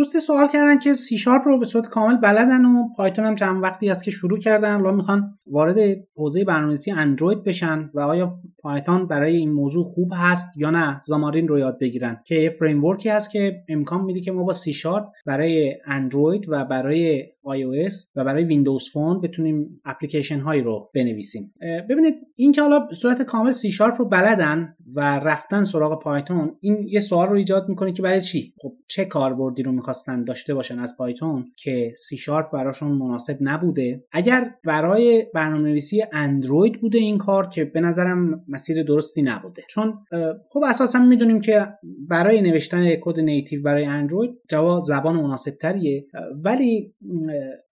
دوستی سوال کردن که سی شارپ رو به صورت کامل بلدن و Python هم چند وقتی است که شروع کردن. الان می‌خوان وارد حوزه برنامه‌نویسی اندروید بشن و آیا Python برای این موضوع خوب هست یا نه Xamarin رو یاد بگیرن. که یه فریم هست که امکان میده که ما با سی شارپ برای اندروید و برای iOS و برای Windows Phone بتونیم اپلیکیشن هایی رو بنویسیم. ببینید این که حالا صورت کامل سی شارپ رو بلدن و رفتن سراغ Python این یه سوال رو ایجاد می‌کنه که برای چی؟ خب چه کاربردی رو می‌خواستن داشته باشن از پایتون که سی شارپ براشون مناسب نبوده؟ اگر برای برنامه نویسی اندروید بوده این کار که به نظرم مسیر درستی نبوده. چون خب اساسا می‌دونیم که برای نوشتن کد native برای Android Java زبان مناسب تریه ولی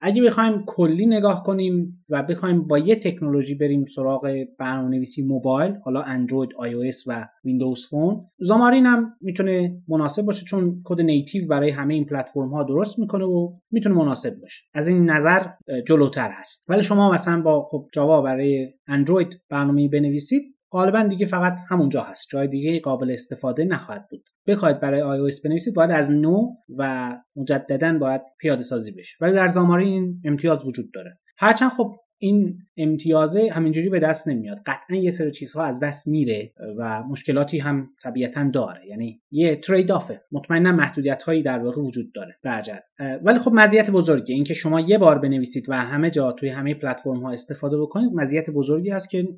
اگه بخوایم کلی نگاه کنیم و بخوایم با یه تکنولوژی بریم سراغ برنامه نویسی موبایل حالا Android iOS و Windows Phone Xamarin هم می‌تونه مناسب باشه چون کد native برای همه این پلتفرم ها درست می‌کنه و می‌تونه مناسب باشه. از این نظر جلوتر هست. ولی شما مثلا با خب Java برای اندروید برنامه بنویسید غالبا دیگه فقط همونجا هست. جای دیگه قابل استفاده نخواهد بود. بخواید برای iOS بنویسید باید از نو و مجددا باید پیاده سازی بشه. ولی در زاماری این امتیاز وجود داره. هرچند خب این امتیازه همینجوری به دست نمیاد. قطعا یه سری چیزها از دست میره و مشکلاتی هم طبیعتا داره. یعنی یه ترید آفه مطمئنا محدودیت هایی در واقع وجود داره. برجر ولی خب مزیت بزرگی اینکه شما یه بار بنویسید و همه جا توی همه پلتفرم ها استفاده بکنید مزیت بزرگی هست که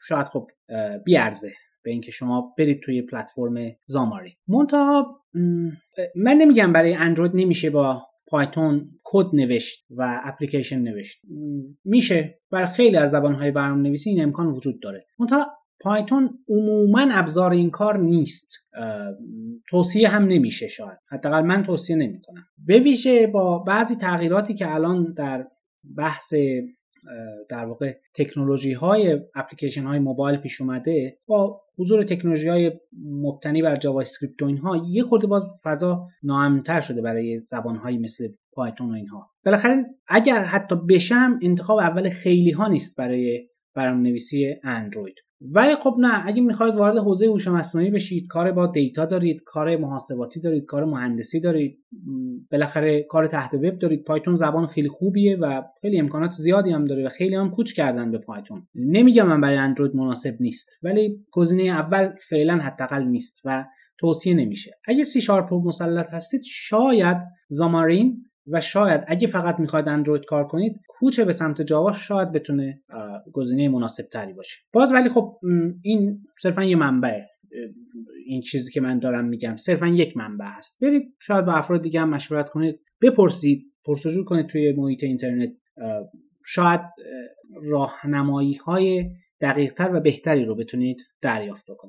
شاید خب بیارزه به اینکه شما برید توی پلتفرم زاماری. منتها من نمیگم برای اندروید نمیشه با پایتون کد نوشت و اپلیکیشن نوشت. میشه برای خیلی از زبانهای برنامه نویسی این امکان وجود داره. منتها پایتون عموما ابزار این کار نیست. توصیه هم نمیشه شاید. حداقل من توصیه نمی‌کنم. به ویژه با بعضی تغییراتی که الان در بحث در واقع تکنولوژی های اپلیکیشن های موبایل پیش اومده با حضور تکنولوژی های مبتنی بر JavaScript و اینها یه خورده باز فضا ناامنتر شده برای زبان های مثل Python و اینها. بالاخره اگر حتی بشم انتخاب اول خیلی ها نیست برای برنامه‌نویسی اندروید. ولی خب نه اگه می‌خواید وارد حوزه هوش مصنوعی بشید کار با data دارید کار محاسباتی دارید کار مهندسی دارید بالاخره کار تحت وب دارید. Python زبان خیلی خوبیه و خیلی امکانات زیادی هم داره و خیلی هم کوچ کردن به Python. نمیگم من برای اندروید مناسب نیست ولی گزینه اول فعلا حداقل نیست و توصیه نمیشه. اگه سی شارپ مسلط هستید شاید Xamarin و شاید اگه فقط می‌خواید اندروید کار کنید کوچ به سمت Java شاید بتونه گزینه مناسب تری باشه. باز ولی خب این صرفا یه منبع این چیزی که من دارم میگم صرفا یک منبع هست برید شاید با افراد دیگه هم مشورت کنید بپرسید پرسجو کنید توی محیط اینترنت. شاید راهنمایی های دقیقتر و بهتری رو بتونید دریافت بکنید.